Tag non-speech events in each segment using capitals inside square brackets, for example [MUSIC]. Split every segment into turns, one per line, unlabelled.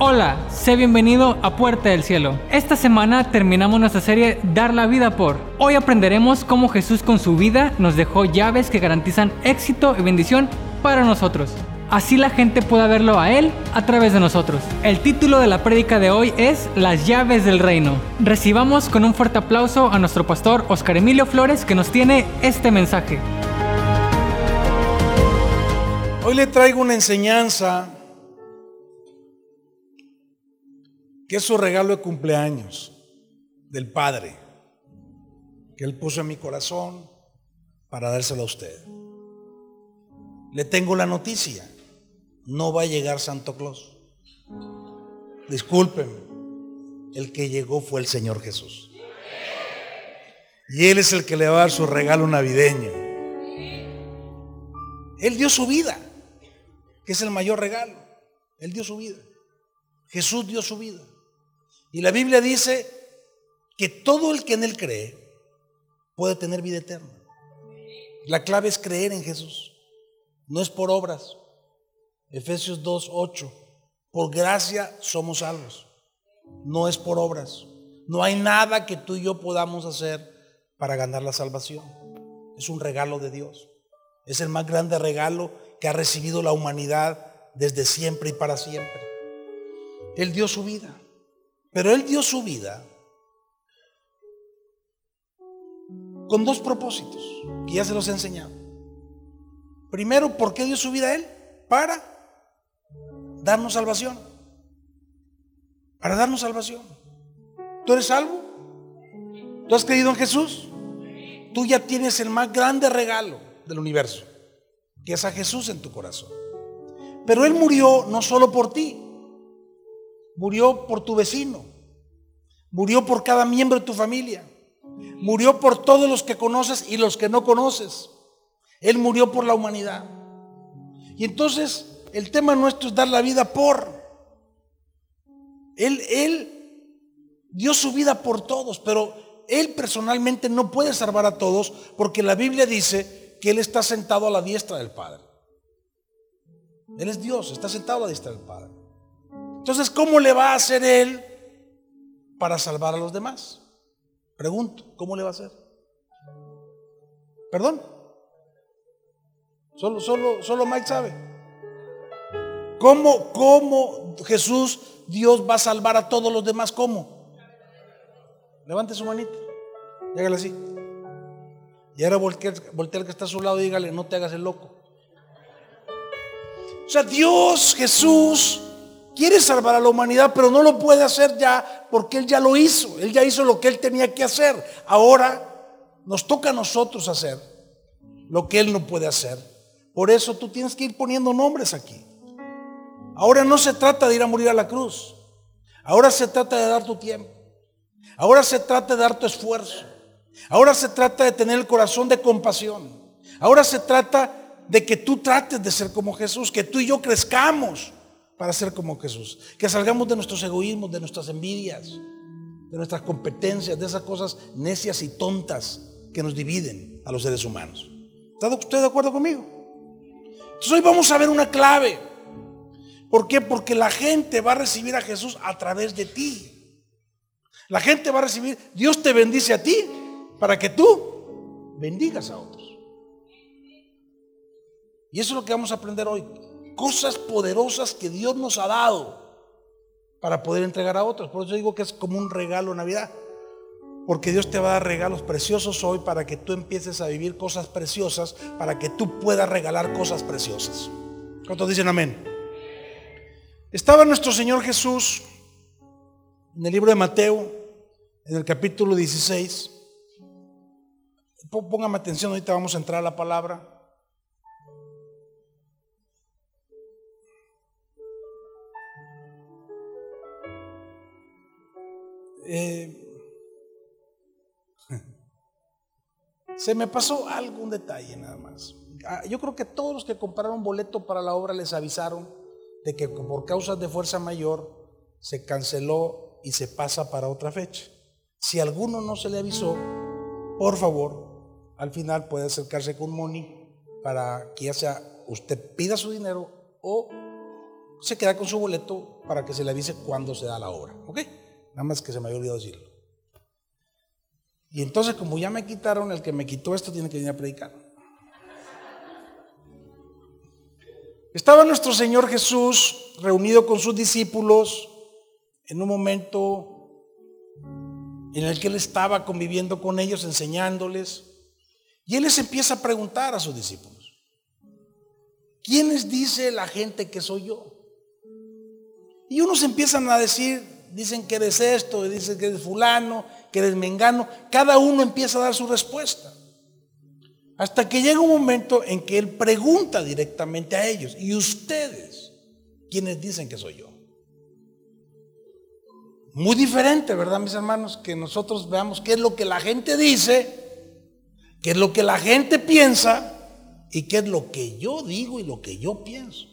Hola, sé bienvenido a Puerta del Cielo. Esta semana terminamos nuestra serie Dar la vida por. Hoy aprenderemos cómo Jesús con su vida nos dejó llaves que garantizan éxito y bendición para nosotros. Así la gente pueda verlo a Él a través de nosotros. El título de la prédica de hoy es Las llaves del reino. Recibamos con un fuerte aplauso a nuestro pastor Oscar Emilio Flores que nos tiene este mensaje.
Hoy le traigo una enseñanza que es su regalo de cumpleaños del Padre, que Él puso en mi corazón para dárselo a usted. Le tengo la noticia, no va a llegar Santo Claus. Discúlpenme, el que llegó fue el Señor Jesús. Y Él es el que le va a dar su regalo navideño. Él dio su vida, que es el mayor regalo. Él dio su vida. Jesús dio su vida. Y la Biblia dice que todo el que en Él cree puede tener vida eterna. La clave es creer en Jesús. No es por obras. Efesios 2, 8. Por gracia somos salvos. No es por obras. No hay nada que tú y yo podamos hacer para ganar la salvación. Es un regalo de Dios. Es el más grande regalo que ha recibido la humanidad desde siempre y para siempre. Él dio su vida. Pero Él dio su vida con dos propósitos, que ya se los he enseñado. Primero, ¿por qué dio su vida Él? Para darnos salvación. Para darnos salvación. ¿Tú eres salvo? ¿Tú has creído en Jesús? Tú ya tienes el más grande regalo del universo, que es a Jesús en tu corazón. Pero Él murió no solo por ti, murió por tu vecino, murió por cada miembro de tu familia, murió por todos los que conoces y los que no conoces. Él murió por la humanidad. Y entonces el tema nuestro es dar la vida por. Él, él dio su vida por todos, pero Él personalmente no puede salvar a todos porque la Biblia dice que Él está sentado a la diestra del Padre. Él es Dios, está sentado a la diestra del Padre. Entonces, ¿cómo le va a hacer Él para salvar a los demás? Pregunto, ¿cómo le va a hacer? ¿Perdón? Solo, solo, solo Mike sabe. ¿Cómo, ¿Cómo Jesús, Dios va a salvar a todos los demás? ¿Cómo? Levante su manita. Dígale así. Y ahora voltea, voltea que está a su lado y dígale, no te hagas el loco. O sea, Dios, Jesús, quiere salvar a la humanidad, pero no lo puede hacer ya porque Él ya lo hizo. Él ya hizo lo que Él tenía que hacer. Ahora nos toca a nosotros hacer lo que Él no puede hacer. Por eso tú tienes que ir poniendo nombres aquí. Ahora no se trata de ir a morir a la cruz. Ahora se trata de dar tu tiempo. Ahora se trata de dar tu esfuerzo. Ahora se trata de tener el corazón de compasión. Ahora se trata de que tú trates de ser como Jesús, que tú y yo crezcamos para ser como Jesús. Que salgamos de nuestros egoísmos, de nuestras envidias, de nuestras competencias, de esas cosas necias y tontas que nos dividen a los seres humanos. ¿Está usted de acuerdo conmigo? Entonces hoy vamos a ver una clave. ¿Por qué? Porque la gente va a recibir a Jesús a través de ti. La gente va a recibir, Dios te bendice a ti para que tú bendigas a otros. Y eso es lo que vamos a aprender hoy cosas poderosas que Dios nos ha dado para poder entregar a otros. Por eso digo que es como un regalo Navidad. Porque Dios te va a dar regalos preciosos hoy para que tú empieces a vivir cosas preciosas, para que tú puedas regalar cosas preciosas. ¿Cuántos dicen amén? Estaba nuestro Señor Jesús en el libro de Mateo, en el capítulo 16. Póngame atención, ahorita vamos a entrar a la palabra. Eh, [LAUGHS] se me pasó algún detalle nada más. Ah, yo creo que todos los que compraron boleto para la obra les avisaron de que por causas de fuerza mayor se canceló y se pasa para otra fecha. Si alguno no se le avisó, por favor, al final puede acercarse con Moni para que ya sea usted pida su dinero o se queda con su boleto para que se le avise cuándo se da la obra. ¿Ok? Nada más que se me había olvidado decirlo. Y entonces, como ya me quitaron, el que me quitó esto tiene que venir a predicar. Estaba nuestro Señor Jesús reunido con sus discípulos en un momento en el que Él estaba conviviendo con ellos, enseñándoles. Y Él les empieza a preguntar a sus discípulos, ¿quiénes dice la gente que soy yo? Y unos empiezan a decir, dicen que eres esto, dicen que eres fulano, que eres mengano. Cada uno empieza a dar su respuesta. Hasta que llega un momento en que Él pregunta directamente a ellos, ¿y ustedes quiénes dicen que soy yo? Muy diferente, ¿verdad, mis hermanos? Que nosotros veamos qué es lo que la gente dice, qué es lo que la gente piensa y qué es lo que yo digo y lo que yo pienso.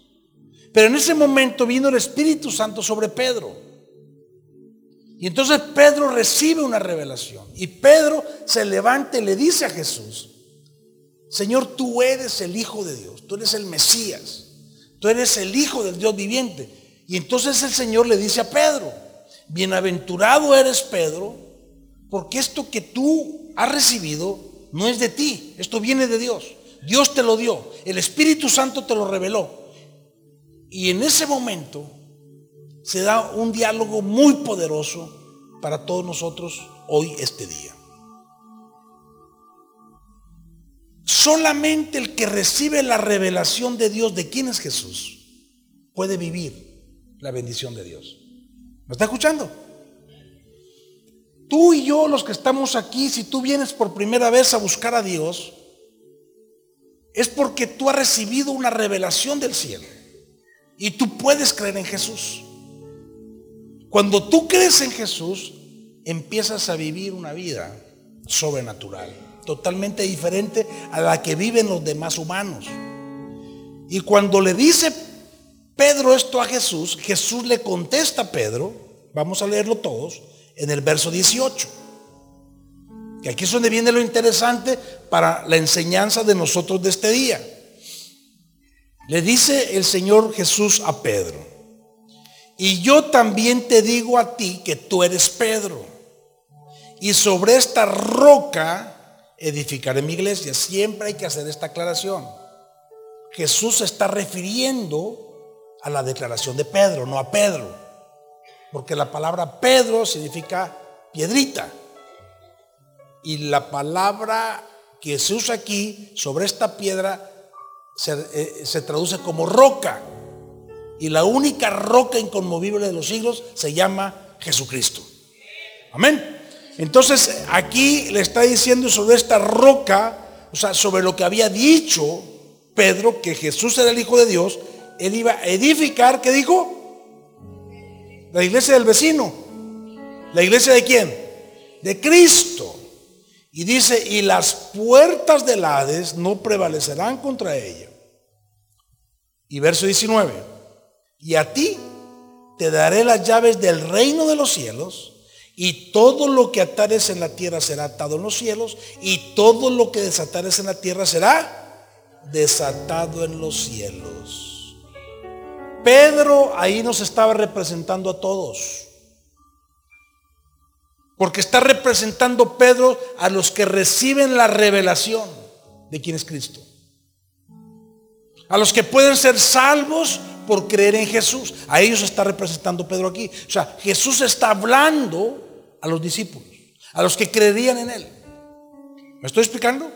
Pero en ese momento vino el Espíritu Santo sobre Pedro. Y entonces Pedro recibe una revelación. Y Pedro se levanta y le dice a Jesús, Señor, tú eres el Hijo de Dios, tú eres el Mesías, tú eres el Hijo del Dios viviente. Y entonces el Señor le dice a Pedro, bienaventurado eres Pedro, porque esto que tú has recibido no es de ti, esto viene de Dios. Dios te lo dio, el Espíritu Santo te lo reveló. Y en ese momento se da un diálogo muy poderoso para todos nosotros hoy, este día. Solamente el que recibe la revelación de Dios de quién es Jesús puede vivir la bendición de Dios. ¿Me está escuchando? Tú y yo, los que estamos aquí, si tú vienes por primera vez a buscar a Dios, es porque tú has recibido una revelación del cielo. Y tú puedes creer en Jesús. Cuando tú crees en Jesús, empiezas a vivir una vida sobrenatural, totalmente diferente a la que viven los demás humanos. Y cuando le dice Pedro esto a Jesús, Jesús le contesta a Pedro, vamos a leerlo todos, en el verso 18. Que aquí es donde viene lo interesante para la enseñanza de nosotros de este día. Le dice el Señor Jesús a Pedro, y yo también te digo a ti que tú eres Pedro. Y sobre esta roca edificaré mi iglesia. Siempre hay que hacer esta aclaración. Jesús se está refiriendo a la declaración de Pedro, no a Pedro. Porque la palabra Pedro significa piedrita. Y la palabra que se usa aquí sobre esta piedra se, eh, se traduce como roca. Y la única roca inconmovible de los siglos se llama Jesucristo. Amén. Entonces aquí le está diciendo sobre esta roca, o sea, sobre lo que había dicho Pedro, que Jesús era el Hijo de Dios, él iba a edificar, ¿qué dijo? La iglesia del vecino. ¿La iglesia de quién? De Cristo. Y dice, y las puertas del Hades no prevalecerán contra ella. Y verso 19 y a ti te daré las llaves del reino de los cielos, y todo lo que atares en la tierra será atado en los cielos, y todo lo que desatares en la tierra será desatado en los cielos. Pedro ahí nos estaba representando a todos. Porque está representando Pedro a los que reciben la revelación de quién es Cristo. A los que pueden ser salvos por creer en Jesús. A ellos está representando Pedro aquí. O sea, Jesús está hablando a los discípulos, a los que creerían en Él. ¿Me estoy explicando?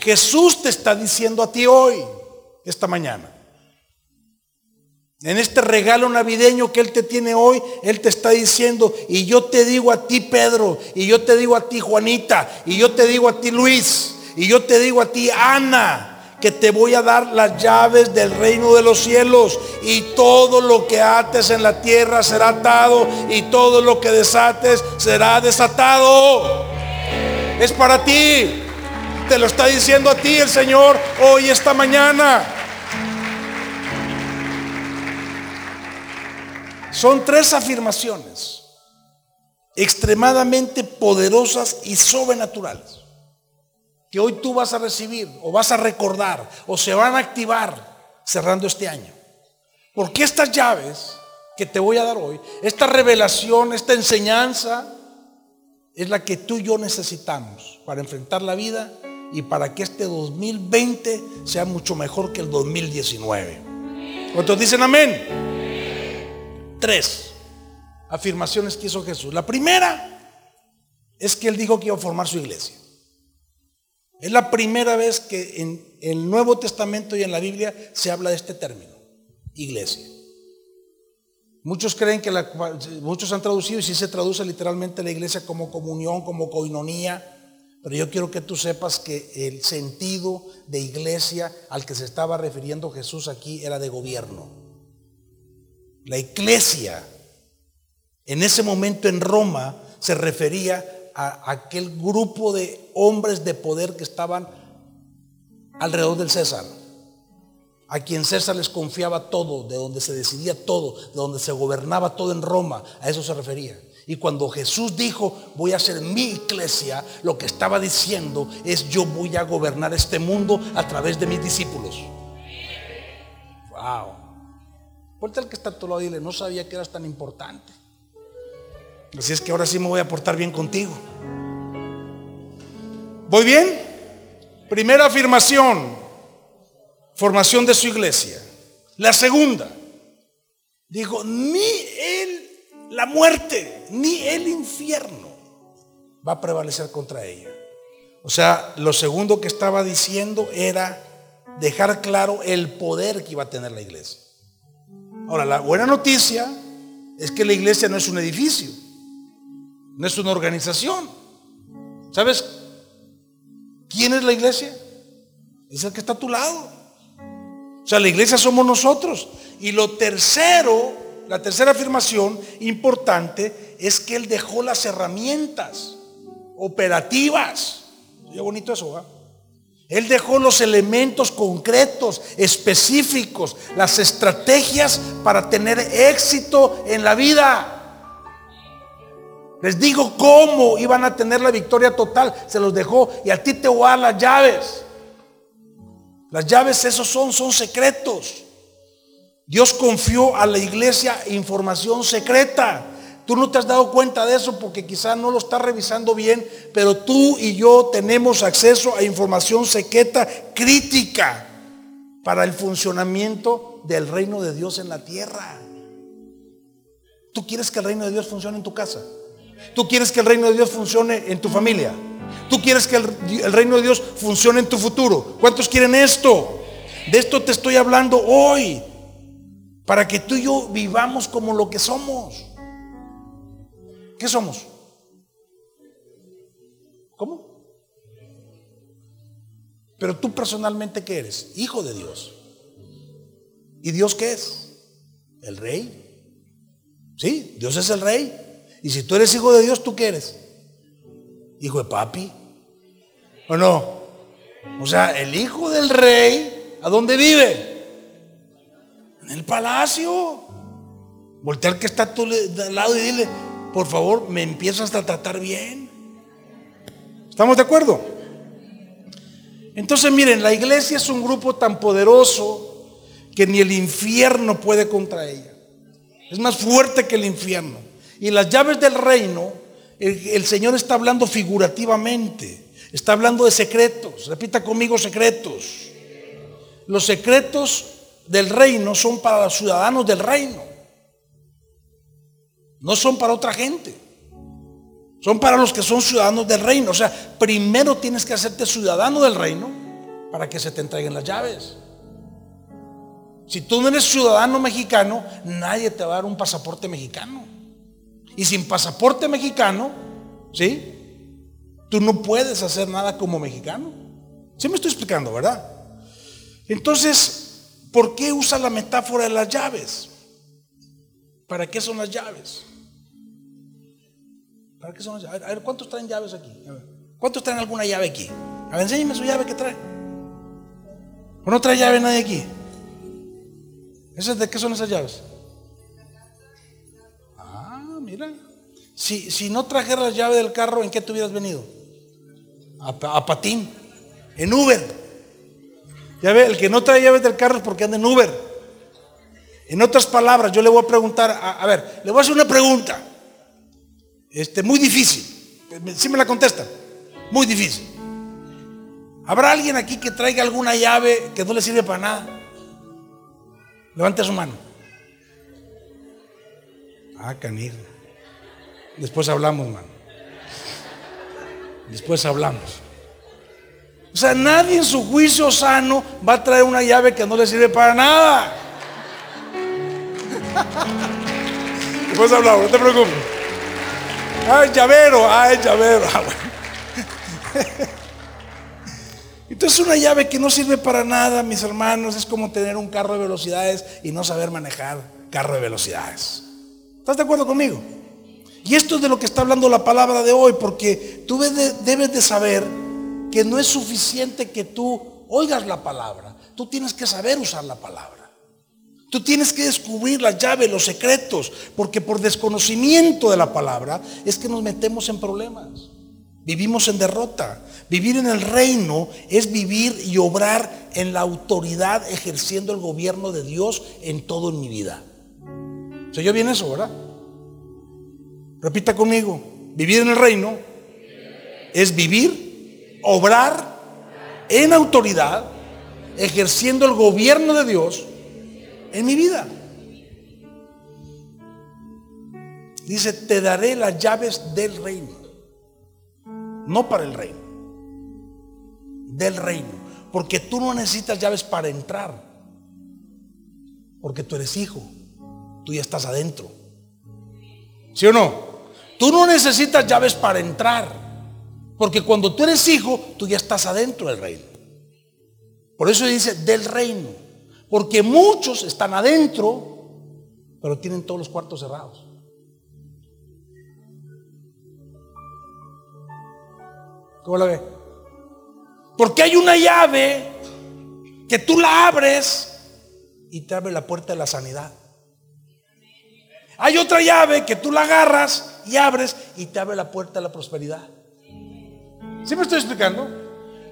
Jesús te está diciendo a ti hoy, esta mañana. En este regalo navideño que Él te tiene hoy, Él te está diciendo, y yo te digo a ti Pedro, y yo te digo a ti Juanita, y yo te digo a ti Luis, y yo te digo a ti Ana, que te voy a dar las llaves del reino de los cielos y todo lo que ates en la tierra será atado y todo lo que desates será desatado. Es para ti. Te lo está diciendo a ti el Señor hoy, esta mañana. Son tres afirmaciones extremadamente poderosas y sobrenaturales que hoy tú vas a recibir o vas a recordar o se van a activar cerrando este año. Porque estas llaves que te voy a dar hoy, esta revelación, esta enseñanza, es la que tú y yo necesitamos para enfrentar la vida y para que este 2020 sea mucho mejor que el 2019. ¿Cuántos dicen amén? Tres afirmaciones que hizo Jesús. La primera es que él dijo que iba a formar su iglesia. Es la primera vez que en el Nuevo Testamento y en la Biblia se habla de este término, iglesia. Muchos creen que muchos han traducido y sí se traduce literalmente la iglesia como comunión, como coinonía, pero yo quiero que tú sepas que el sentido de iglesia al que se estaba refiriendo Jesús aquí era de gobierno. La iglesia en ese momento en Roma se refería a aquel grupo de hombres de poder que estaban alrededor del César a quien César les confiaba todo, de donde se decidía todo, de donde se gobernaba todo en Roma, a eso se refería. Y cuando Jesús dijo, voy a hacer mi iglesia, lo que estaba diciendo es, yo voy a gobernar este mundo a través de mis discípulos. Wow. Vuelta el que está a tu lado dile, no sabía que eras tan importante. Así es que ahora sí me voy a portar bien contigo. ¿Voy bien? Primera afirmación, formación de su iglesia. La segunda, dijo, ni el, la muerte, ni el infierno va a prevalecer contra ella. O sea, lo segundo que estaba diciendo era dejar claro el poder que iba a tener la iglesia. Ahora, la buena noticia es que la iglesia no es un edificio, no es una organización. ¿Sabes quién es la iglesia? Es el que está a tu lado. O sea, la iglesia somos nosotros. Y lo tercero, la tercera afirmación importante es que Él dejó las herramientas operativas. Qué bonito eso. Él dejó los elementos concretos, específicos, las estrategias para tener éxito en la vida. Les digo cómo iban a tener la victoria total. Se los dejó y a ti te voy a dar las llaves. Las llaves esos son, son secretos. Dios confió a la iglesia información secreta. Tú no te has dado cuenta de eso porque quizás no lo estás revisando bien, pero tú y yo tenemos acceso a información secreta crítica para el funcionamiento del reino de Dios en la tierra. ¿Tú quieres que el reino de Dios funcione en tu casa? ¿Tú quieres que el reino de Dios funcione en tu familia? Tú quieres que el, reino de Dios funcione en tu futuro. ¿Cuántos quieren esto? De esto te estoy hablando hoy. Para que tú y yo vivamos como lo que somos. ¿Qué somos? ¿Cómo? Pero tú personalmente, ¿qué eres? Hijo de Dios. ¿Y Dios qué es? El rey. Sí, Dios es el rey. Y si tú eres hijo de Dios, ¿tú qué eres? hijo de papi. ¿O no? O sea, el hijo del rey, ¿a dónde vive? En el palacio. Voltear que está a tu lado y dile, por favor, me empiezas a tratar bien. ¿Estamos de acuerdo? Entonces, miren, la iglesia es un grupo tan poderoso que ni el infierno puede contra ella. Es más fuerte que el infierno. Y las llaves del reino el, Señor está hablando figurativamente, está hablando de secretos. Repita conmigo secretos. Los secretos del reino son para los ciudadanos del reino. No son para otra gente. Son para los que son ciudadanos del reino. O sea, primero tienes que hacerte ciudadano del reino para que se te entreguen las llaves. Si tú no eres ciudadano mexicano, nadie te va a dar un pasaporte mexicano. Y sin pasaporte mexicano, ¿sí? Tú no puedes hacer nada como mexicano. ¿Sí me estoy explicando, verdad? Entonces, ¿por qué usa la metáfora de las llaves? ¿Para qué son las llaves? ¿Para qué son las llaves? A ver, ¿cuántos traen llaves aquí? ¿Cuántos traen alguna llave aquí? A ver, enséñeme su llave que trae. ¿O no trae llave nadie aquí? ¿Esas de qué son esas llaves? Si, si no trajera la llave del carro, ¿en qué te hubieras venido? A, patín, en Uber. Ya ve, el que no trae llaves del carro es porque anda en Uber. En otras palabras, yo le voy a preguntar, a, ver, le voy a hacer una pregunta, este, muy difícil. Si me la contestan, muy difícil. ¿Habrá alguien aquí que traiga alguna llave que no le sirve para nada? Levante su mano. Ah, canijo. Después hablamos, mano. Después hablamos. O sea, nadie en su juicio sano va a traer una llave que no le sirve para nada. [LAUGHS] Después hablamos, no te preocupes. Ah, llavero, ah, llavero. Ah, [LAUGHS] Entonces una llave que no sirve para nada, mis hermanos, es como tener un carro de velocidades y no saber manejar carro de velocidades. ¿Estás de acuerdo conmigo? Y esto es de lo que está hablando la palabra de hoy, porque tú debes de saber que no es suficiente que tú oigas la palabra, tú tienes que saber usar la palabra. Tú tienes que descubrir la llave, los secretos, porque por desconocimiento de la palabra es que nos metemos en problemas. Vivimos en derrota. Vivir en el reino es vivir y obrar en la autoridad ejerciendo el gobierno de Dios en todo en mi vida. ¿Se oyó bien eso, verdad? Repita conmigo. Vivir en el reino es vivir, obrar en autoridad, ejerciendo el gobierno de Dios en mi vida. Dice, te daré las llaves del reino. No para el reino. Del reino. Porque tú no necesitas llaves para entrar. Porque tú eres hijo. Tú ya estás adentro. ¿Sí o no? Tú no necesitas llaves para entrar, porque cuando tú eres hijo, tú ya estás adentro del reino. Por eso dice del reino, porque muchos están adentro, pero tienen todos los cuartos cerrados. ¿Cómo la ve? Porque hay una llave que tú la abres y te abre la puerta de la sanidad. Hay otra llave que tú la agarras y abres y te abre la puerta a la prosperidad. ¿Sí me estoy explicando?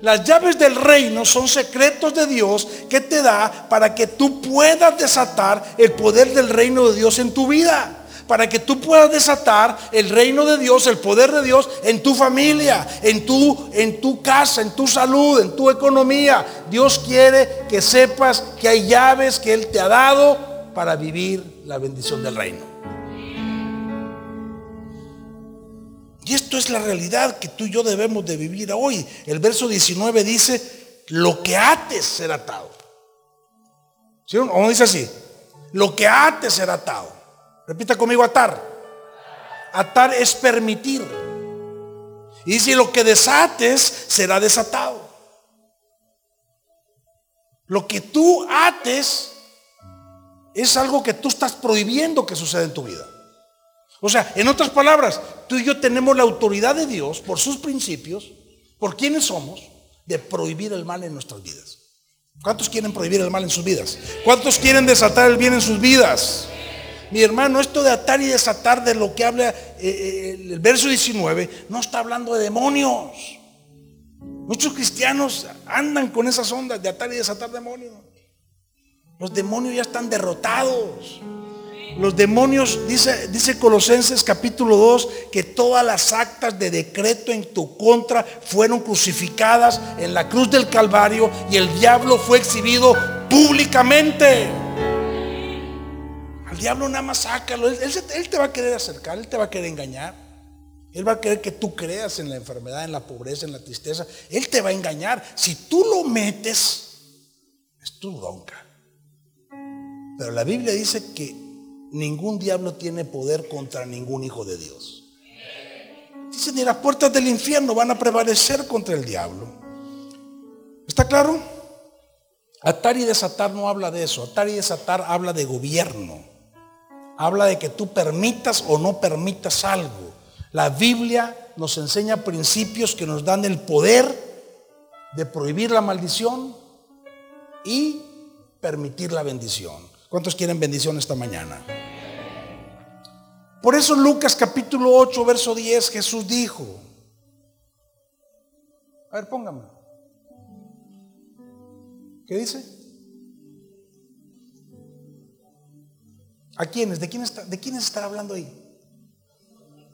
Las llaves del reino son secretos de Dios que te da para que tú puedas desatar el poder del reino de Dios en tu vida. Para que tú puedas desatar el reino de Dios, el poder de Dios en tu familia, en tu, en tu casa, en tu salud, en tu economía. Dios quiere que sepas que hay llaves que Él te ha dado para vivir la bendición del reino. Y esto es la realidad que tú y yo debemos de vivir hoy. El verso 19 dice, lo que ates será atado. ¿Sí? ¿O no dice así? Lo que ates será atado. Repita conmigo, atar. Atar es permitir. Y dice, lo que desates será desatado. Lo que tú ates es algo que tú estás prohibiendo que suceda en tu vida. O sea, en otras palabras, tú y yo tenemos la autoridad de Dios por sus principios, por quienes somos, de prohibir el mal en nuestras vidas. ¿Cuántos quieren prohibir el mal en sus vidas? ¿Cuántos quieren desatar el bien en sus vidas? Mi hermano, esto de atar y desatar de lo que habla eh, eh, el verso 19, no está hablando de demonios. Muchos cristianos andan con esas ondas de atar y desatar demonios. Los demonios ya están derrotados. Los demonios, dice, dice Colosenses capítulo 2, que todas las actas de decreto en tu contra fueron crucificadas en la cruz del Calvario y el diablo fue exhibido públicamente. Al diablo nada más sácalo, él, te va a querer acercar, él te va a querer engañar. Él va a querer que tú creas en la enfermedad, en la pobreza, en la tristeza. Él te va a engañar. Si tú lo metes, es tu bronca. Pero la Biblia dice que ningún diablo tiene poder contra ningún hijo de Dios. Dice, ni las puertas del infierno van a prevalecer contra el diablo. ¿Está claro? Atar y desatar no habla de eso. Atar y desatar habla de gobierno. Habla de que tú permitas o no permitas algo. La Biblia nos enseña principios que nos dan el poder de prohibir la maldición y permitir la bendición. ¿Cuántos quieren bendición esta mañana? Por eso Lucas capítulo 8, verso 10, Jesús dijo, a ver, póngame. ¿Qué dice? ¿A quiénes? ¿De quiénes, está, ¿De quiénes estará hablando ahí?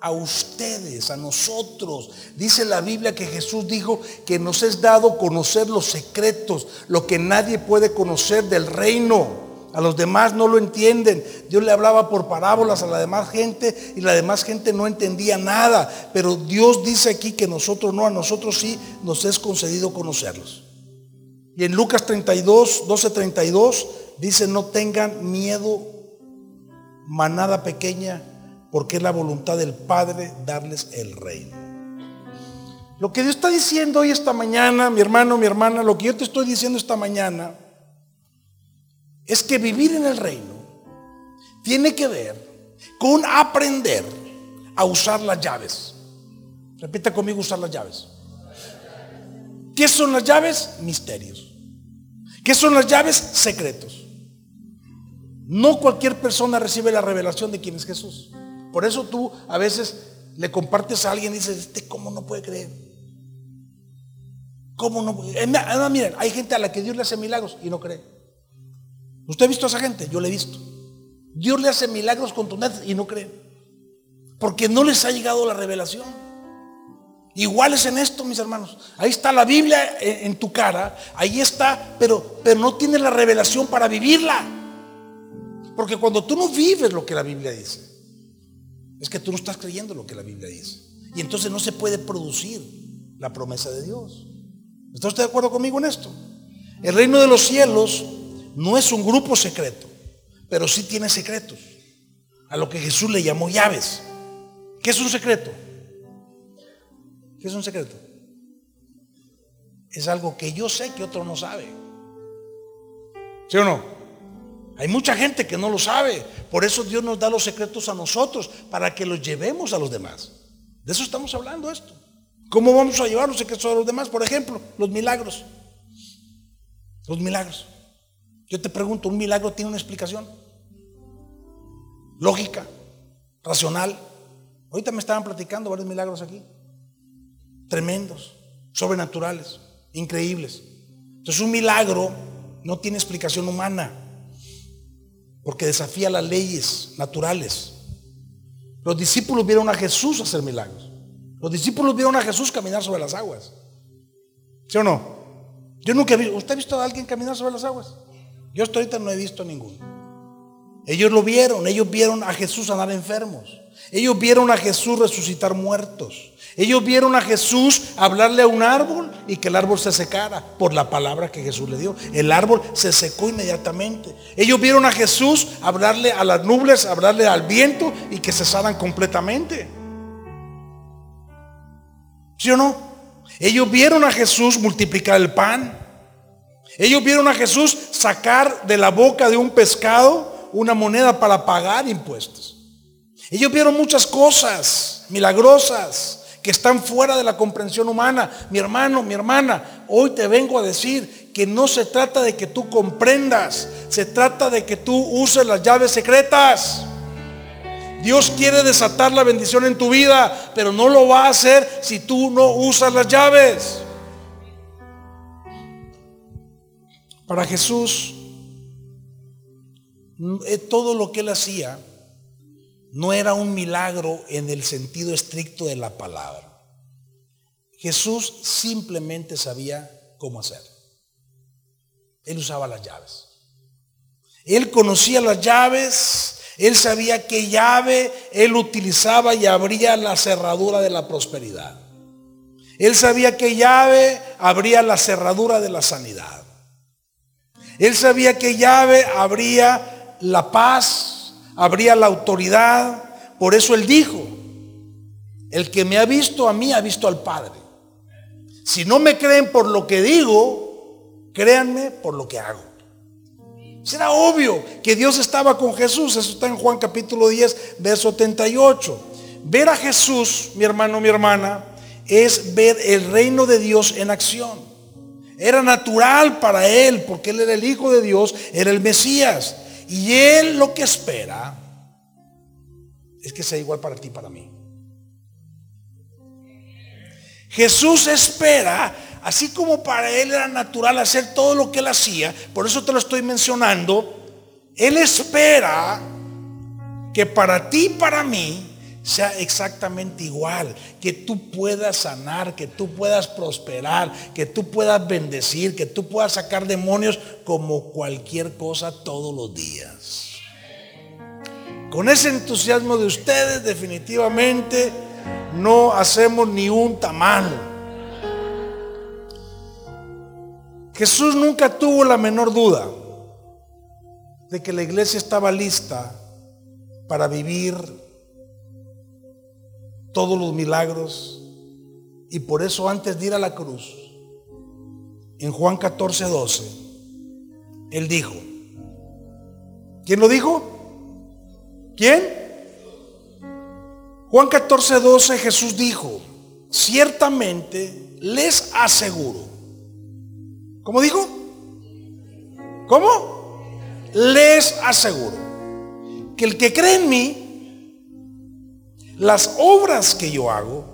A ustedes, a nosotros. Dice la Biblia que Jesús dijo que nos es dado conocer los secretos, lo que nadie puede conocer del reino. A los demás no lo entienden. Dios le hablaba por parábolas a la demás gente y la demás gente no entendía nada. Pero Dios dice aquí que nosotros no, a nosotros sí nos es concedido conocerlos. Y en Lucas 32, 12, 32 dice, no tengan miedo, manada pequeña, porque es la voluntad del Padre darles el reino. Lo que Dios está diciendo hoy esta mañana, mi hermano, mi hermana, lo que yo te estoy diciendo esta mañana, es que vivir en el reino tiene que ver con aprender a usar las llaves. Repita conmigo usar las llaves. ¿Qué son las llaves? Misterios. ¿Qué son las llaves? Secretos. No cualquier persona recibe la revelación de quién es Jesús. Por eso tú a veces le compartes a alguien y dices, este cómo no puede creer. ¿Cómo no? Puede? miren, hay gente a la que Dios le hace milagros y no cree. ¿Usted ha visto a esa gente? Yo le he visto. Dios le hace milagros contundentes y no creen. Porque no les ha llegado la revelación. Igual es en esto, mis hermanos. Ahí está la Biblia en, tu cara. Ahí está, pero, pero no tiene la revelación para vivirla. Porque cuando tú no vives lo que la Biblia dice, es que tú no estás creyendo lo que la Biblia dice. Y entonces no se puede producir la promesa de Dios. ¿Está usted de acuerdo conmigo en esto? El reino de los cielos no es un grupo secreto, pero sí tiene secretos. A lo que Jesús le llamó llaves. ¿Qué es un secreto? ¿Qué es un secreto? Es algo que yo sé que otro no sabe. ¿Sí o no? Hay mucha gente que no lo sabe. Por eso Dios nos da los secretos a nosotros, para que los llevemos a los demás. De eso estamos hablando esto. ¿Cómo vamos a llevar los secretos a los demás? Por ejemplo, los milagros. Los milagros. Yo te pregunto, ¿un milagro tiene una explicación? Lógica, racional. Ahorita me estaban platicando varios milagros aquí. Tremendos, sobrenaturales, increíbles. Entonces un milagro no tiene explicación humana, porque desafía las leyes naturales. Los discípulos vieron a Jesús hacer milagros. Los discípulos vieron a Jesús caminar sobre las aguas. ¿Sí o no? Yo nunca he visto. ¿Usted ha visto a alguien caminar sobre las aguas? Yo hasta ahorita no he visto ninguno. Ellos lo vieron, ellos vieron a Jesús sanar enfermos. Ellos vieron a Jesús resucitar muertos. Ellos vieron a Jesús hablarle a un árbol y que el árbol se secara por la palabra que Jesús le dio. El árbol se secó inmediatamente. Ellos vieron a Jesús hablarle a las nubes, hablarle al viento y que cesaran completamente. ¿Sí o no? Ellos vieron a Jesús multiplicar el pan. Ellos vieron a Jesús sacar de la boca de un pescado una moneda para pagar impuestos. Ellos vieron muchas cosas milagrosas que están fuera de la comprensión humana. Mi hermano, mi hermana, hoy te vengo a decir que no se trata de que tú comprendas, se trata de que tú uses las llaves secretas. Dios quiere desatar la bendición en tu vida, pero no lo va a hacer si tú no usas las llaves. Para Jesús, eh, todo lo que él hacía no era un milagro en el sentido estricto de la palabra. Jesús simplemente sabía cómo hacer. Él usaba las llaves. Él conocía las llaves, él sabía qué llave él utilizaba y abría la cerradura de la prosperidad. Él sabía qué llave abría la cerradura de la sanidad. Él sabía que llave habría la paz, habría la autoridad. Por eso él dijo, el que me ha visto a mí ha visto al Padre. Si no me creen por lo que digo, créanme por lo que hago. Será obvio que Dios estaba con Jesús. Eso está en Juan capítulo 10, verso 78. Ver a Jesús, mi hermano, mi hermana, es ver el reino de Dios en acción. Era natural para él, porque él era el Hijo de Dios, era el Mesías. Y él lo que espera es que sea igual para ti para mí. Jesús espera, así como para él era natural hacer todo lo que él hacía, por eso te lo estoy mencionando, él espera que para ti para mí sea exactamente igual, que tú puedas sanar, que tú puedas prosperar, que tú puedas bendecir, que tú puedas sacar demonios como cualquier cosa todos los días. Con ese entusiasmo de ustedes definitivamente no hacemos ni un tamal. Jesús nunca tuvo la menor duda de que la iglesia estaba lista para vivir todos los milagros. Y por eso antes de ir a la cruz, en Juan 14, 12, Él dijo, ¿quién lo dijo? ¿Quién? Juan 14, 12 Jesús dijo, ciertamente les aseguro. ¿Cómo dijo? ¿Cómo? Les aseguro que el que cree en mí, las obras que yo hago,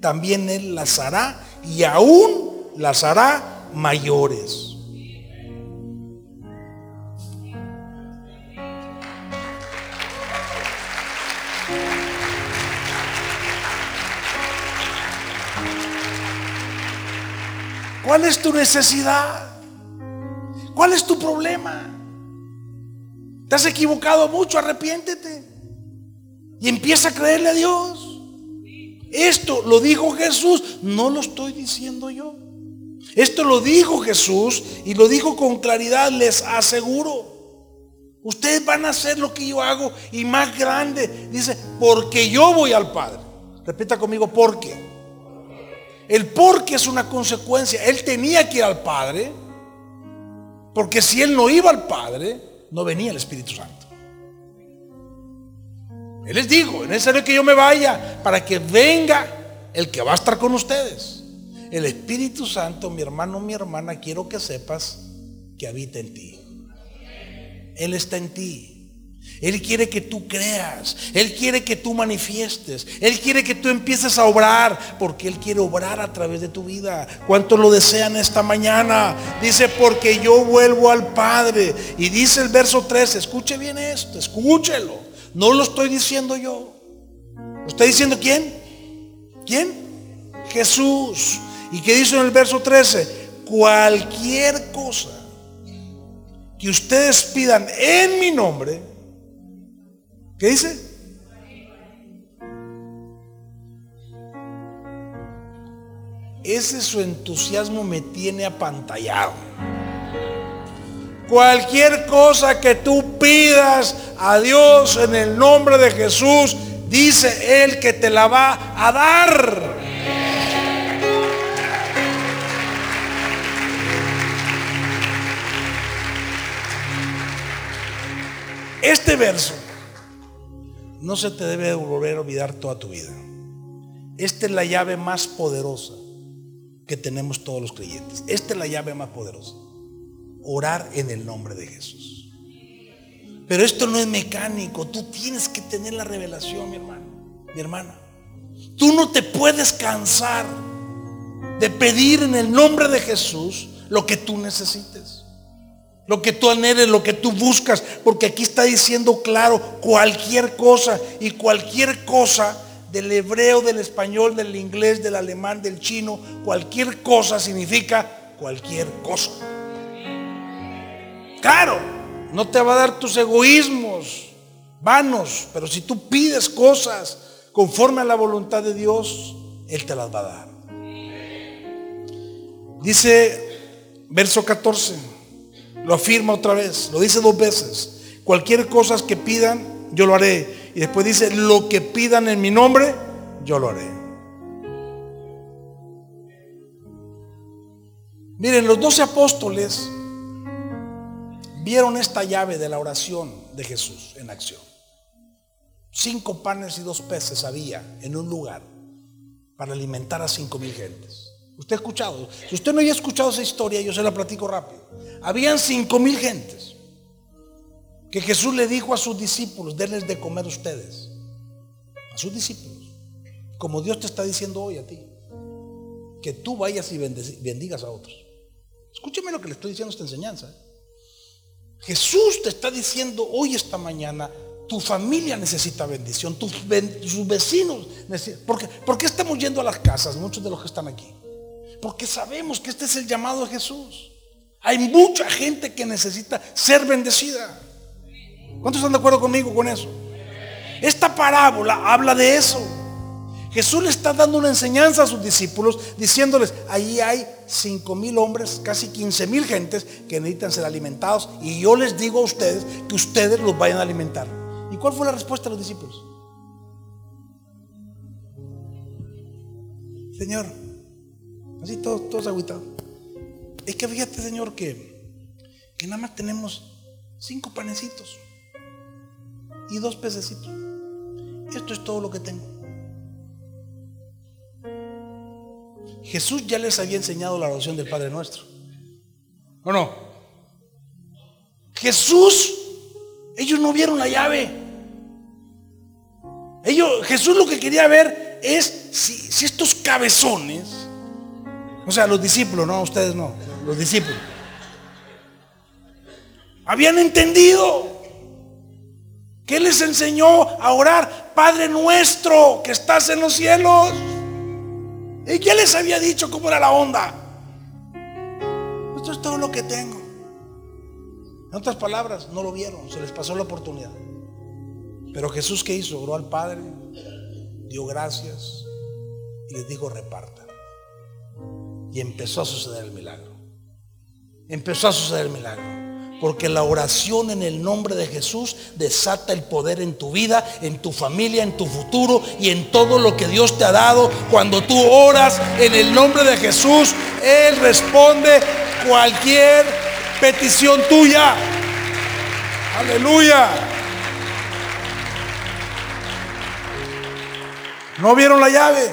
también Él las hará y aún las hará mayores. ¿Cuál es tu necesidad? ¿Cuál es tu problema? ¿Te has equivocado mucho? Arrepiéntete. Y empieza a creerle a Dios. Esto lo dijo Jesús, no lo estoy diciendo yo. Esto lo dijo Jesús y lo dijo con claridad, les aseguro. Ustedes van a hacer lo que yo hago y más grande. Dice, porque yo voy al Padre. Repita conmigo, porque. El porque es una consecuencia. Él tenía que ir al Padre. Porque si él no iba al Padre, no venía el Espíritu Santo. Él les dijo, es necesario que yo me vaya para que venga el que va a estar con ustedes. El Espíritu Santo, mi hermano, mi hermana, quiero que sepas que habita en ti. Él está en ti. Él quiere que tú creas. Él quiere que tú manifiestes. Él quiere que tú empieces a obrar. Porque Él quiere obrar a través de tu vida. ¿Cuánto lo desean esta mañana? Dice, porque yo vuelvo al Padre. Y dice el verso 13, escuche bien esto, escúchelo. No lo estoy diciendo yo. ¿Lo está diciendo quién? ¿Quién? Jesús. ¿Y qué dice en el verso 13? Cualquier cosa que ustedes pidan en mi nombre, ¿qué dice? Ese su entusiasmo me tiene apantallado. Cualquier cosa que tú pidas a Dios en el nombre de Jesús, dice Él que te la va a dar. Este verso no se te debe volver a olvidar toda tu vida. Esta es la llave más poderosa que tenemos todos los creyentes. Esta es la llave más poderosa orar en el nombre de Jesús. Pero esto no es mecánico, tú tienes que tener la revelación, mi hermano, mi hermana. Tú no te puedes cansar de pedir en el nombre de Jesús lo que tú necesites. Lo que tú anheles, lo que tú buscas, porque aquí está diciendo claro cualquier cosa y cualquier cosa del hebreo, del español, del inglés, del alemán, del chino, cualquier cosa significa cualquier cosa. Claro, no te va a dar tus egoísmos vanos, pero si tú pides cosas conforme a la voluntad de Dios, Él te las va a dar. Dice verso 14, lo afirma otra vez, lo dice dos veces. Cualquier cosa que pidan, yo lo haré. Y después dice, lo que pidan en mi nombre, yo lo haré. Miren, los doce apóstoles vieron esta llave de la oración de Jesús en acción. Cinco panes y dos peces había en un lugar para alimentar a cinco mil gentes. Usted ha escuchado. Si usted no había escuchado esa historia, yo se la platico rápido. Habían cinco mil gentes que Jesús le dijo a sus discípulos, denles de comer ustedes. A sus discípulos. Como Dios te está diciendo hoy a ti. Que tú vayas y bendigas a otros. Escúcheme lo que le estoy diciendo esta enseñanza. Jesús te está diciendo hoy esta mañana, Tu familia necesita bendición, tus, sus vecinos necesitan. ¿Por qué? ¿Por qué estamos yendo a las casas, muchos de los que están aquí? Porque sabemos que este es el llamado de Jesús. Hay mucha gente que necesita ser bendecida. ¿Cuántos están de acuerdo conmigo con eso? Esta parábola habla de eso. Jesús le está dando una enseñanza a sus discípulos diciéndoles, ahí hay cinco mil hombres, casi 15 mil gentes que necesitan ser alimentados y yo les digo a ustedes que ustedes los vayan a alimentar. ¿Y cuál fue la respuesta de los discípulos? Señor, así todos, todos aguitados. Es que fíjate, Señor, que, que nada más tenemos cinco panecitos y dos pececitos. Esto es todo lo que tengo. Jesús ya les había enseñado la oración del Padre Nuestro. ¿O no? Jesús, ellos no vieron la llave. Ellos, Jesús lo que quería ver es si, si estos cabezones, o sea, los discípulos, no, ustedes no, los discípulos, habían entendido que les enseñó a orar, Padre nuestro que estás en los cielos. ¿Y quién les había dicho cómo era la onda? Esto es todo lo que tengo. En otras palabras, no lo vieron, se les pasó la oportunidad. Pero Jesús que hizo? Oró al Padre, dio gracias y les dijo repartan. Y empezó a suceder el milagro. Empezó a suceder el milagro. Porque la oración en el nombre de Jesús desata el poder en tu vida, en tu familia, en tu futuro y en todo lo que Dios te ha dado. Cuando tú oras en el nombre de Jesús, Él responde cualquier petición tuya. Aleluya. ¿No vieron la llave?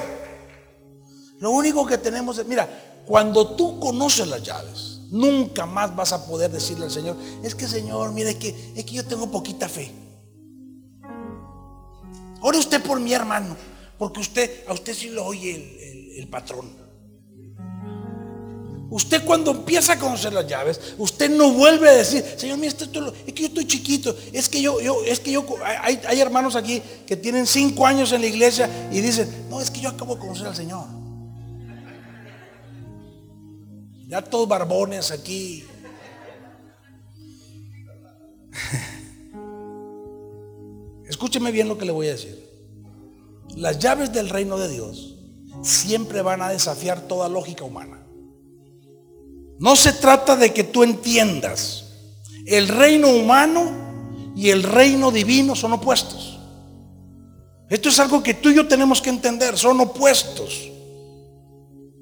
Lo único que tenemos es, mira, cuando tú conoces las llaves, Nunca más vas a poder decirle al Señor, es que Señor, mire que, es que yo tengo poquita fe. Ore usted por mi hermano, porque usted, a usted sí lo oye el, patrón. Usted cuando empieza a conocer las llaves, usted no vuelve a decir, Señor, mira, esto, es que yo estoy chiquito, es que yo, yo, es que yo, hay, hay hermanos aquí que tienen cinco años en la iglesia y dicen, no, es que yo acabo de conocer al Señor. Ya todos barbones aquí. Escúcheme bien lo que le voy a decir. Las llaves del reino de Dios siempre van a desafiar toda lógica humana. No se trata de que tú entiendas. El reino humano y el reino divino son opuestos. Esto es algo que tú y yo tenemos que entender, son opuestos.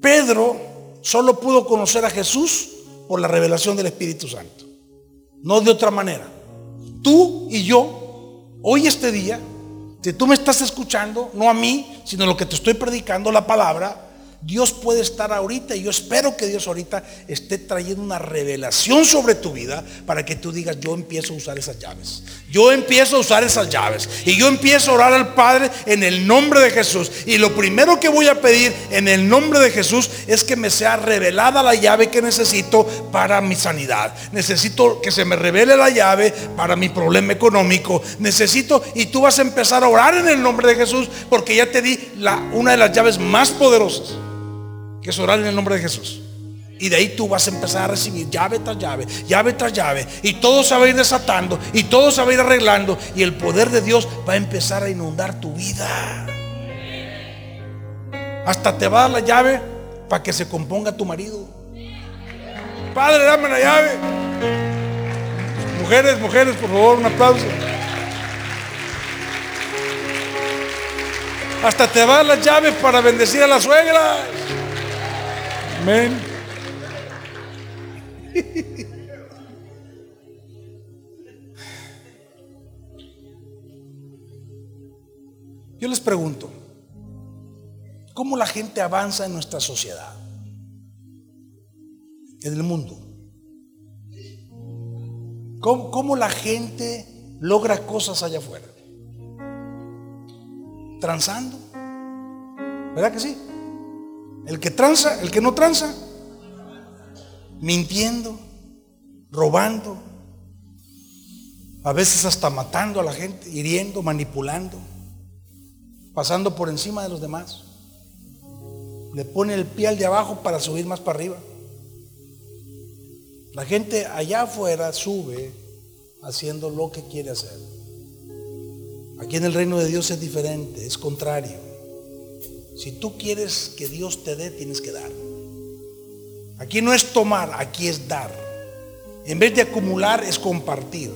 Pedro solo pudo conocer a Jesús por la revelación del Espíritu Santo. No de otra manera. Tú y yo, hoy este día, si tú me estás escuchando, no a mí, sino lo que te estoy predicando, la palabra, Dios puede estar ahorita y yo espero que Dios ahorita esté trayendo una revelación sobre tu vida para que tú digas, yo empiezo a usar esas llaves. Yo empiezo a usar esas llaves y yo empiezo a orar al Padre en el nombre de Jesús. Y lo primero que voy a pedir en el nombre de Jesús es que me sea revelada la llave que necesito para mi sanidad. Necesito que se me revele la llave para mi problema económico. Necesito y tú vas a empezar a orar en el nombre de Jesús porque ya te di una de las llaves más poderosas que es orar en el nombre de Jesús. Y de ahí tú vas a empezar a recibir llave tras llave, llave tras llave. Y todo se va a ir desatando y todo se va a ir arreglando. Y el poder de Dios va a empezar a inundar tu vida. Hasta te va a dar la llave para que se componga tu marido. Padre, dame la llave. Mujeres, mujeres, por favor, un aplauso. Hasta te va a dar las llaves para bendecir a la suegra. Amén. [LAUGHS] Yo les pregunto, ¿cómo la gente avanza en nuestra sociedad? En el mundo. ¿Cómo, cómo la gente logra cosas allá afuera? Transando. ¿Verdad que sí? El que tranza, el que no tranza, mintiendo, robando. A veces hasta matando a la gente, hiriendo, manipulando, pasando por encima de los demás. Le pone el pie al de abajo para subir más para arriba. La gente allá afuera sube haciendo lo que quiere hacer. Aquí en el reino de Dios es diferente, es contrario. Si tú quieres que Dios te dé, tienes que dar. Aquí no es tomar, aquí es dar. En vez de acumular es compartir.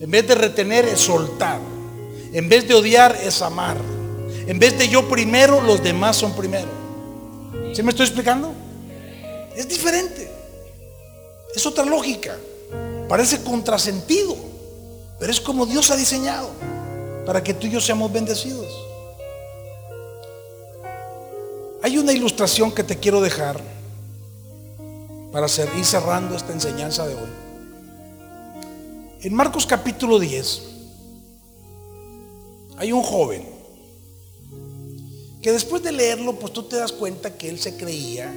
En vez de retener es soltar. En vez de odiar es amar. En vez de yo primero, los demás son primero. ¿Sí me estoy explicando? Es diferente. Es otra lógica. Parece contrasentido. Pero es como Dios ha diseñado para que tú y yo seamos bendecidos. Hay una ilustración que te quiero dejar para ir cerrando esta enseñanza de hoy. En Marcos capítulo 10 hay un joven que después de leerlo, pues tú te das cuenta que él se creía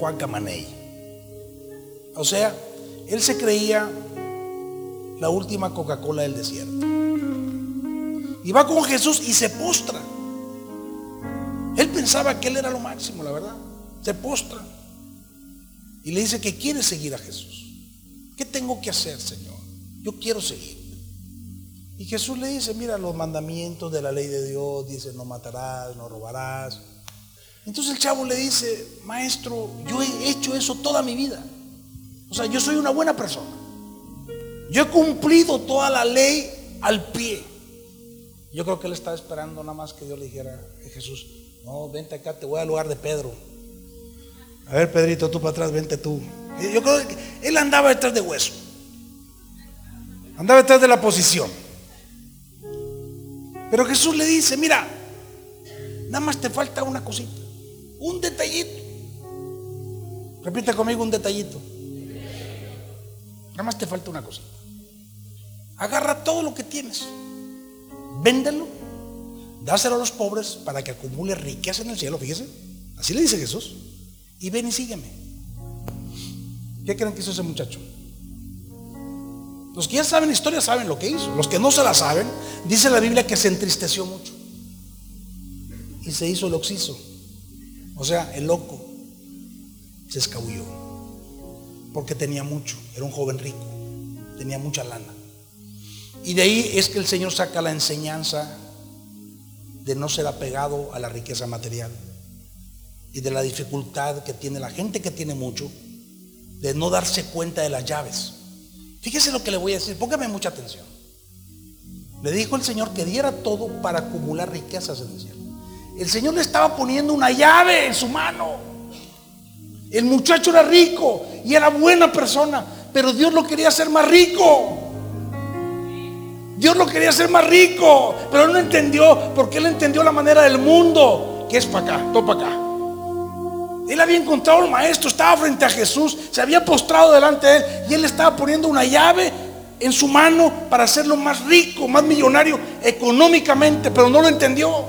Juan Camaney. O sea, él se creía la última Coca-Cola del desierto. Y va con Jesús y se postra. Él pensaba que él era lo máximo, la verdad. Se postra. Y le dice que quiere seguir a Jesús. ¿Qué tengo que hacer, Señor? Yo quiero seguir. Y Jesús le dice, mira los mandamientos de la ley de Dios, dice, no matarás, no robarás. Entonces el chavo le dice, maestro, yo he hecho eso toda mi vida. O sea, yo soy una buena persona. Yo he cumplido toda la ley al pie. Yo creo que él estaba esperando nada más que Dios le dijera Jesús, no, vente acá, te voy al lugar de Pedro. A ver, Pedrito, tú para atrás, vente tú. Yo creo que él andaba detrás de hueso. Andaba detrás de la posición. Pero Jesús le dice, mira, nada más te falta una cosita, un detallito. Repite conmigo un detallito. Nada más te falta una cosita. Agarra todo lo que tienes, véndelo, dáselo a los pobres para que acumule riqueza en el cielo, fíjese. Así le dice Jesús y ven y sígueme. ¿Qué creen que hizo ese muchacho? Los que ya saben historia saben lo que hizo. Los que no se la saben, dice la Biblia que se entristeció mucho. Y se hizo el oxiso. O sea, el loco se escabulló. Porque tenía mucho. Era un joven rico. Tenía mucha lana. Y de ahí es que el Señor saca la enseñanza de no ser apegado a la riqueza material y de la dificultad que tiene la gente que tiene mucho de no darse cuenta de las llaves. Fíjese lo que le voy a decir, póngame mucha atención. Le dijo el Señor que diera todo para acumular riquezas en el cielo. El Señor le estaba poniendo una llave en su mano. El muchacho era rico y era buena persona, pero Dios lo quería hacer más rico. Dios lo quería hacer más rico, pero él no entendió, porque él entendió la manera del mundo, que es para acá, todo para acá. Él había encontrado al maestro, estaba frente a Jesús, se había postrado delante de él y él estaba poniendo una llave en su mano para hacerlo más rico, más millonario económicamente, pero no lo entendió.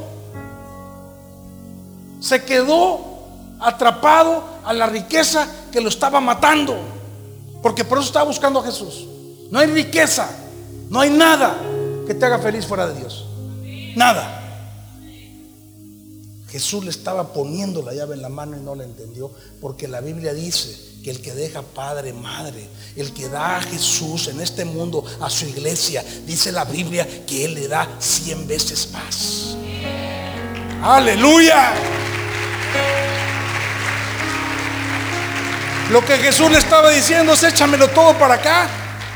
Se quedó atrapado a la riqueza que lo estaba matando, porque por eso estaba buscando a Jesús. No hay riqueza, no hay nada que te haga feliz fuera de Dios. Nada. Jesús le estaba poniendo la llave en la mano y no la entendió, porque la Biblia dice que el que deja padre, madre, el que da a Jesús en este mundo, a su iglesia, dice la Biblia que Él le da cien veces más. Aleluya. Lo que Jesús le estaba diciendo es échamelo todo para acá,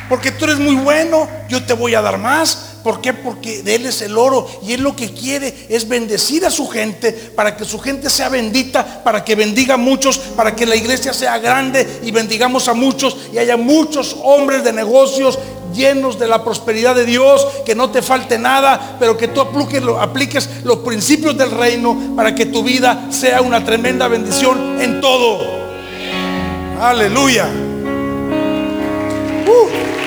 porque tú eres muy bueno, yo te voy a dar más. ¿Por qué? Porque de Él es el oro y Él lo que quiere es bendecir a su gente para que su gente sea bendita, para que bendiga a muchos, para que la iglesia sea grande y bendigamos a muchos y haya muchos hombres de negocios llenos de la prosperidad de Dios, que no te falte nada, pero que tú apliques, los principios del reino para que tu vida sea una tremenda bendición en todo. Aleluya. Uh.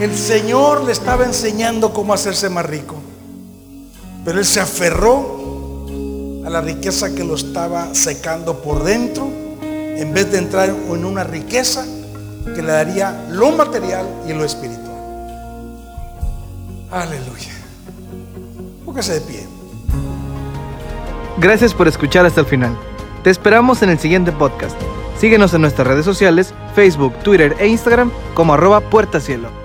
El Señor le estaba enseñando cómo hacerse más rico. Pero él se aferró a la riqueza que lo estaba secando por dentro, en vez de entrar en una riqueza que le daría lo material y lo espiritual. Aleluya. Póngase de pie.
Gracias por escuchar hasta el final. Te esperamos en el siguiente podcast. Síguenos en nuestras redes sociales, Facebook, Twitter e Instagram como arroba Puerta Cielo.